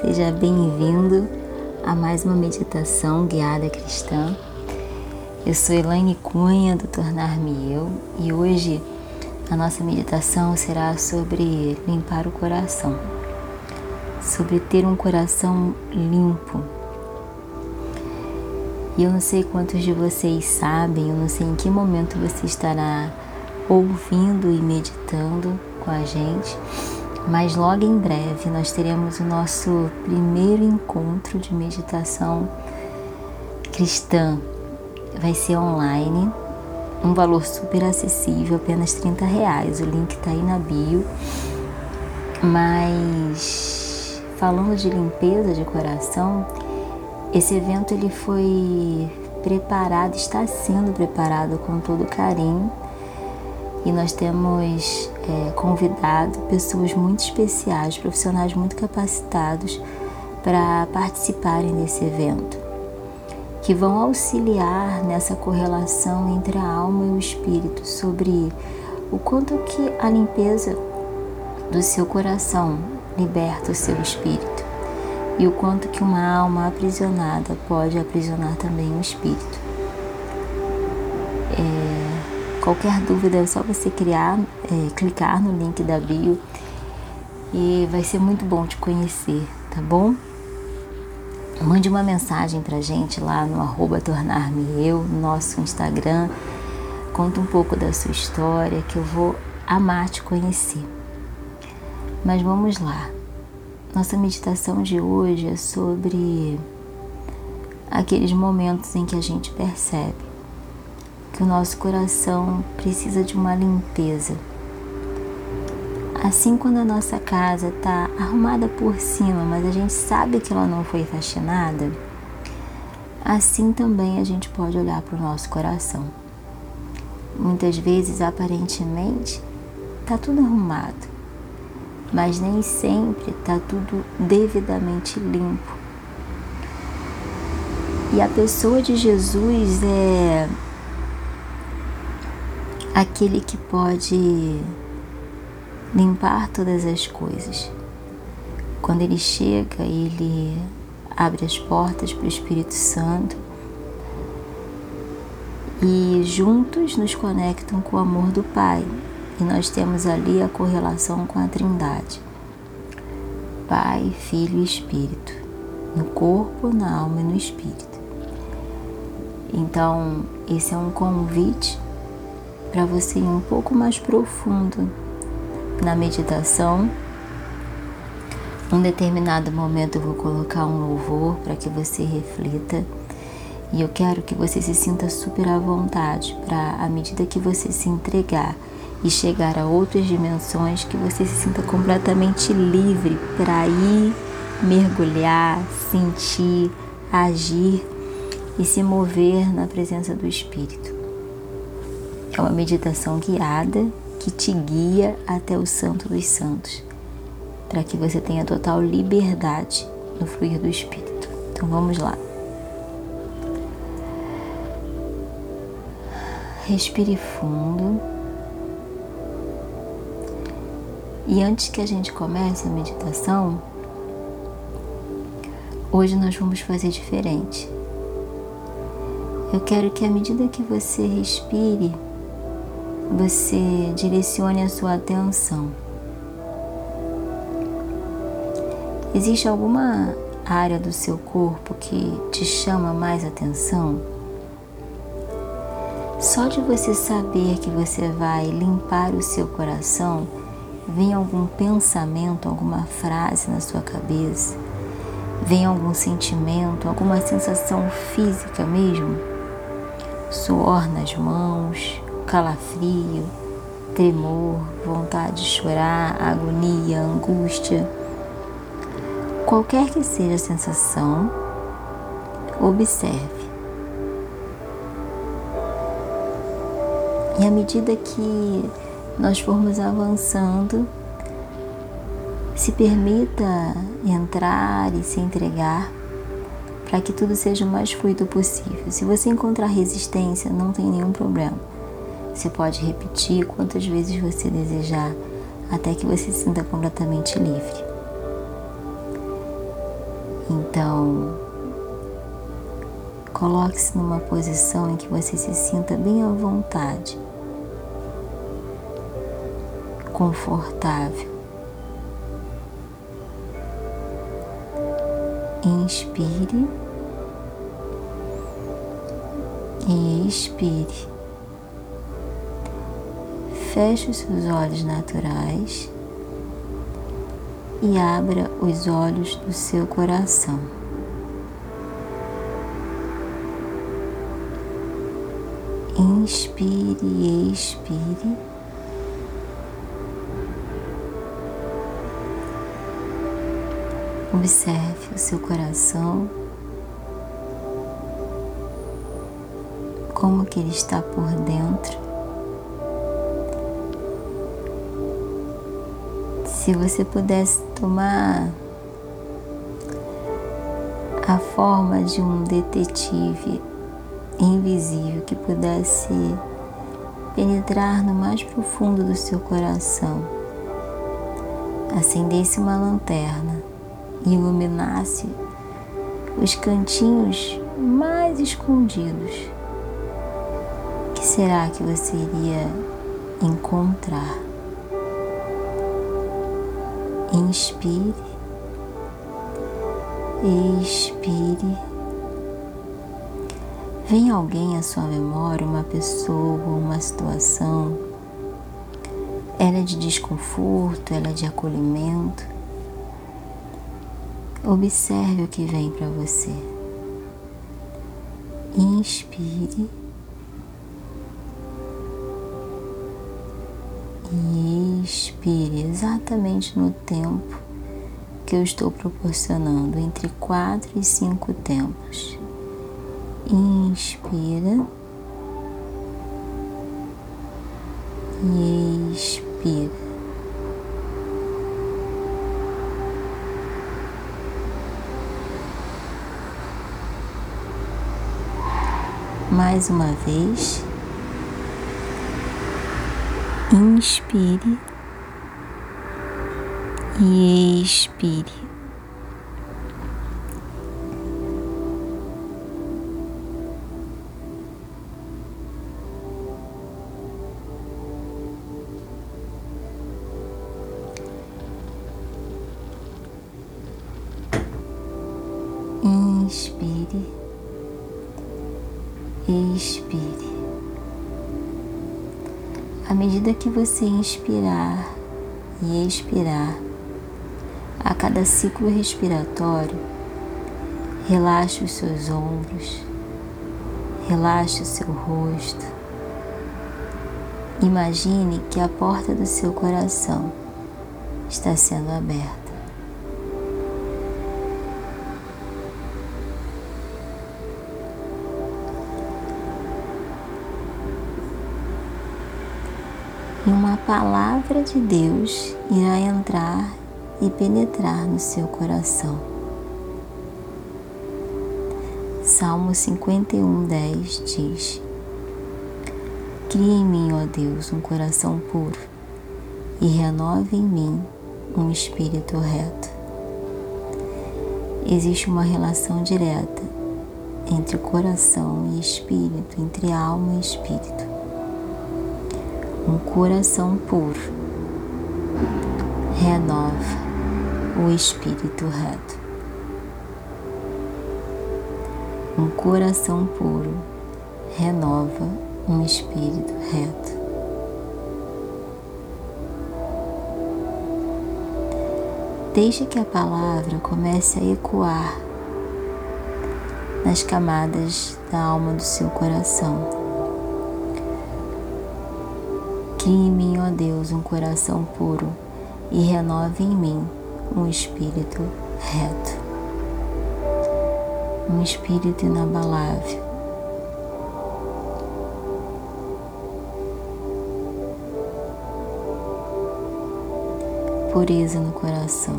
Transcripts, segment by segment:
seja bem-vindo a mais uma meditação guiada cristã. Eu sou Elaine Cunha do Tornar-me Eu e hoje a nossa meditação será sobre limpar o coração, sobre ter um coração limpo. E eu não sei quantos de vocês sabem, eu não sei em que momento você estará ouvindo e meditando com a gente mas logo em breve nós teremos o nosso primeiro encontro de meditação cristã. Vai ser online, um valor super acessível, apenas 30 reais. O link está aí na bio. Mas falando de limpeza de coração, esse evento ele foi preparado, está sendo preparado com todo carinho e nós temos é, convidado pessoas muito especiais, profissionais muito capacitados para participarem desse evento, que vão auxiliar nessa correlação entre a alma e o espírito sobre o quanto que a limpeza do seu coração liberta o seu espírito e o quanto que uma alma aprisionada pode aprisionar também o espírito. Qualquer dúvida é só você criar, é, clicar no link da bio e vai ser muito bom te conhecer, tá bom? Mande uma mensagem pra gente lá no arroba tornar-me eu, no nosso Instagram. Conta um pouco da sua história que eu vou amar te conhecer. Mas vamos lá. Nossa meditação de hoje é sobre aqueles momentos em que a gente percebe que o nosso coração precisa de uma limpeza. Assim, quando a nossa casa está arrumada por cima, mas a gente sabe que ela não foi faxinada, assim também a gente pode olhar para o nosso coração. Muitas vezes, aparentemente, está tudo arrumado, mas nem sempre está tudo devidamente limpo. E a pessoa de Jesus é aquele que pode limpar todas as coisas. Quando ele chega, ele abre as portas para o Espírito Santo e juntos nos conectam com o amor do Pai. E nós temos ali a correlação com a Trindade: Pai, Filho e Espírito, no corpo, na alma e no espírito. Então, esse é um convite para você ir um pouco mais profundo na meditação. Um determinado momento eu vou colocar um louvor para que você reflita. E eu quero que você se sinta super à vontade para, à medida que você se entregar e chegar a outras dimensões, que você se sinta completamente livre para ir mergulhar, sentir, agir e se mover na presença do Espírito. É uma meditação guiada que te guia até o Santo dos Santos, para que você tenha total liberdade no fluir do Espírito. Então vamos lá. Respire fundo. E antes que a gente comece a meditação, hoje nós vamos fazer diferente. Eu quero que à medida que você respire, você direcione a sua atenção. Existe alguma área do seu corpo que te chama mais atenção? Só de você saber que você vai limpar o seu coração, vem algum pensamento, alguma frase na sua cabeça, vem algum sentimento, alguma sensação física mesmo? Suor nas mãos, calafrio, temor, vontade de chorar, agonia, angústia. Qualquer que seja a sensação, observe. E à medida que nós formos avançando, se permita entrar e se entregar para que tudo seja o mais fluido possível. Se você encontrar resistência, não tem nenhum problema. Você pode repetir quantas vezes você desejar, até que você se sinta completamente livre. Então, coloque-se numa posição em que você se sinta bem à vontade, confortável. Inspire e expire. Feche os seus olhos naturais e abra os olhos do seu coração. Inspire e expire. Observe o seu coração, como que ele está por dentro. Se você pudesse tomar a forma de um detetive invisível que pudesse penetrar no mais profundo do seu coração, acendesse uma lanterna e iluminasse os cantinhos mais escondidos, que será que você iria encontrar? Inspire, expire. Vem alguém à sua memória, uma pessoa, uma situação. Ela é de desconforto, ela é de acolhimento. Observe o que vem para você. Inspire. E expire exatamente no tempo que eu estou proporcionando, entre quatro e cinco tempos. Inspira e expira. Mais uma vez inspire e expire. Inspire, expire. À medida que você inspirar e expirar, a cada ciclo respiratório, relaxe os seus ombros, relaxe o seu rosto. Imagine que a porta do seu coração está sendo aberta. Palavra de Deus irá entrar e penetrar no seu coração. Salmo 51, 10 diz: Cria em mim, ó Deus, um coração puro e renove em mim um espírito reto. Existe uma relação direta entre coração e espírito, entre alma e espírito um coração puro renova o espírito reto. Um coração puro renova um espírito reto. Deixe que a palavra comece a ecoar nas camadas da alma do seu coração Crie em mim, ó Deus, um coração puro e renove em mim um espírito reto, um espírito inabalável. Pureza no coração.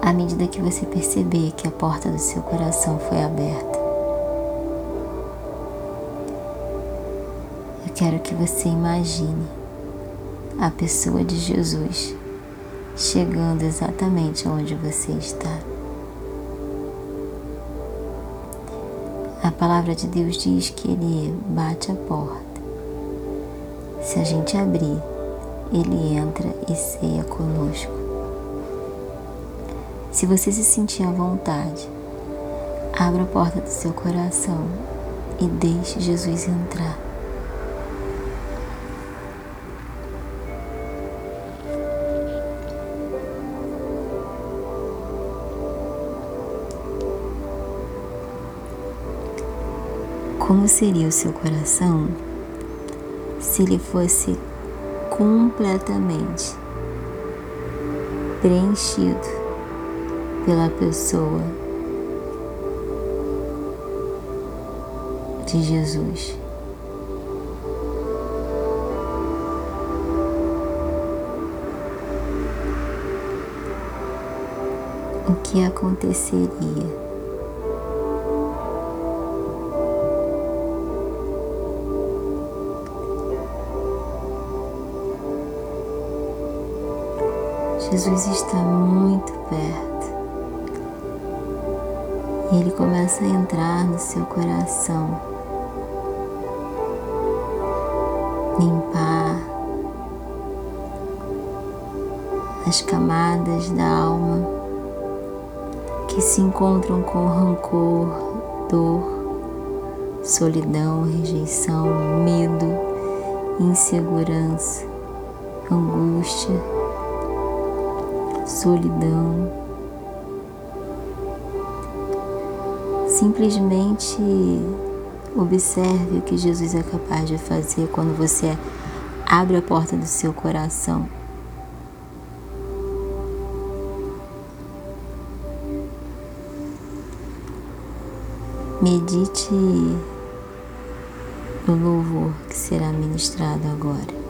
À medida que você perceber que a porta do seu coração foi aberta, quero que você imagine a pessoa de Jesus chegando exatamente onde você está. A palavra de Deus diz que Ele bate a porta. Se a gente abrir, Ele entra e ceia conosco. Se você se sentir à vontade, abra a porta do seu coração e deixe Jesus entrar. Como seria o seu coração se ele fosse completamente preenchido pela pessoa de Jesus? O que aconteceria? Jesus está muito perto. E ele começa a entrar no seu coração, limpar as camadas da alma que se encontram com rancor, dor, solidão, rejeição, medo, insegurança, angústia solidão. Simplesmente observe o que Jesus é capaz de fazer quando você abre a porta do seu coração. Medite no louvor que será ministrado agora.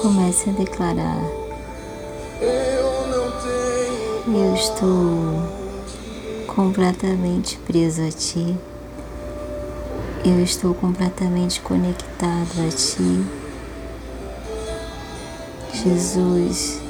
Comece a declarar: Eu estou completamente preso a Ti. Eu estou completamente conectado a Ti. Jesus.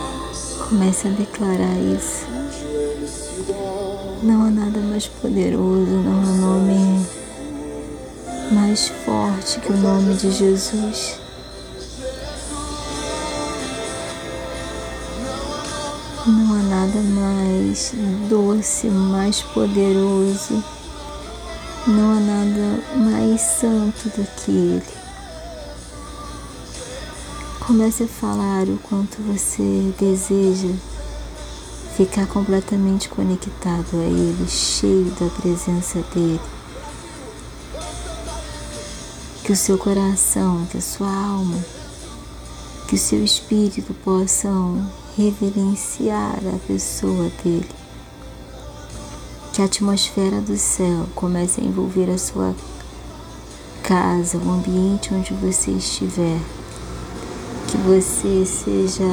Comece a declarar isso. Não há nada mais poderoso, não há nome mais forte que o nome de Jesus. Não há nada mais doce, mais poderoso. Não há nada mais santo do que Ele. Comece a falar o quanto você deseja ficar completamente conectado a Ele, cheio da presença dEle. Que o seu coração, que a sua alma, que o seu espírito possam reverenciar a pessoa dele. Que a atmosfera do céu comece a envolver a sua casa, o ambiente onde você estiver que você seja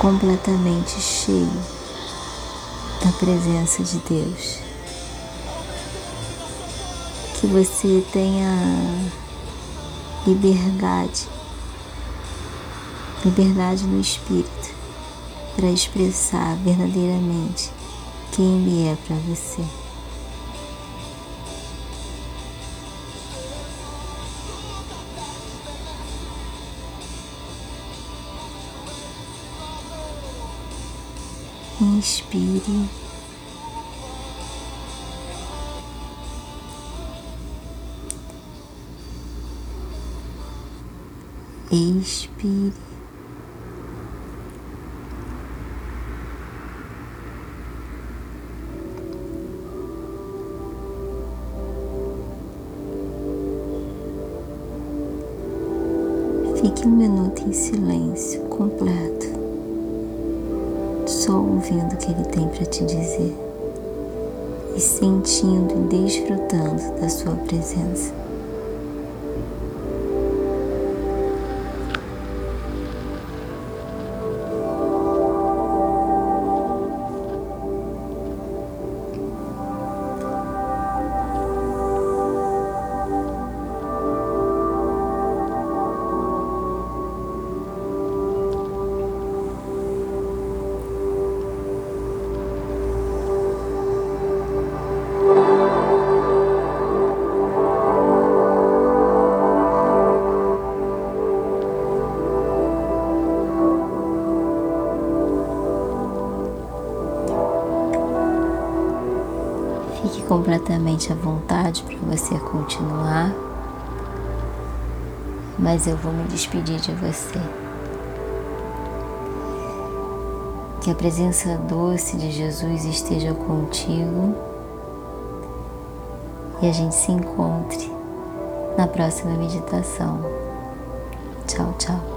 completamente cheio da presença de Deus. Que você tenha liberdade, liberdade no espírito para expressar verdadeiramente quem Ele é para você. Inspire. Expire. Fique um minuto em silêncio completo só ouvindo o que ele tem para te dizer e sentindo e desfrutando da sua presença. Completamente à vontade para você continuar, mas eu vou me despedir de você. Que a presença doce de Jesus esteja contigo e a gente se encontre na próxima meditação. Tchau, tchau.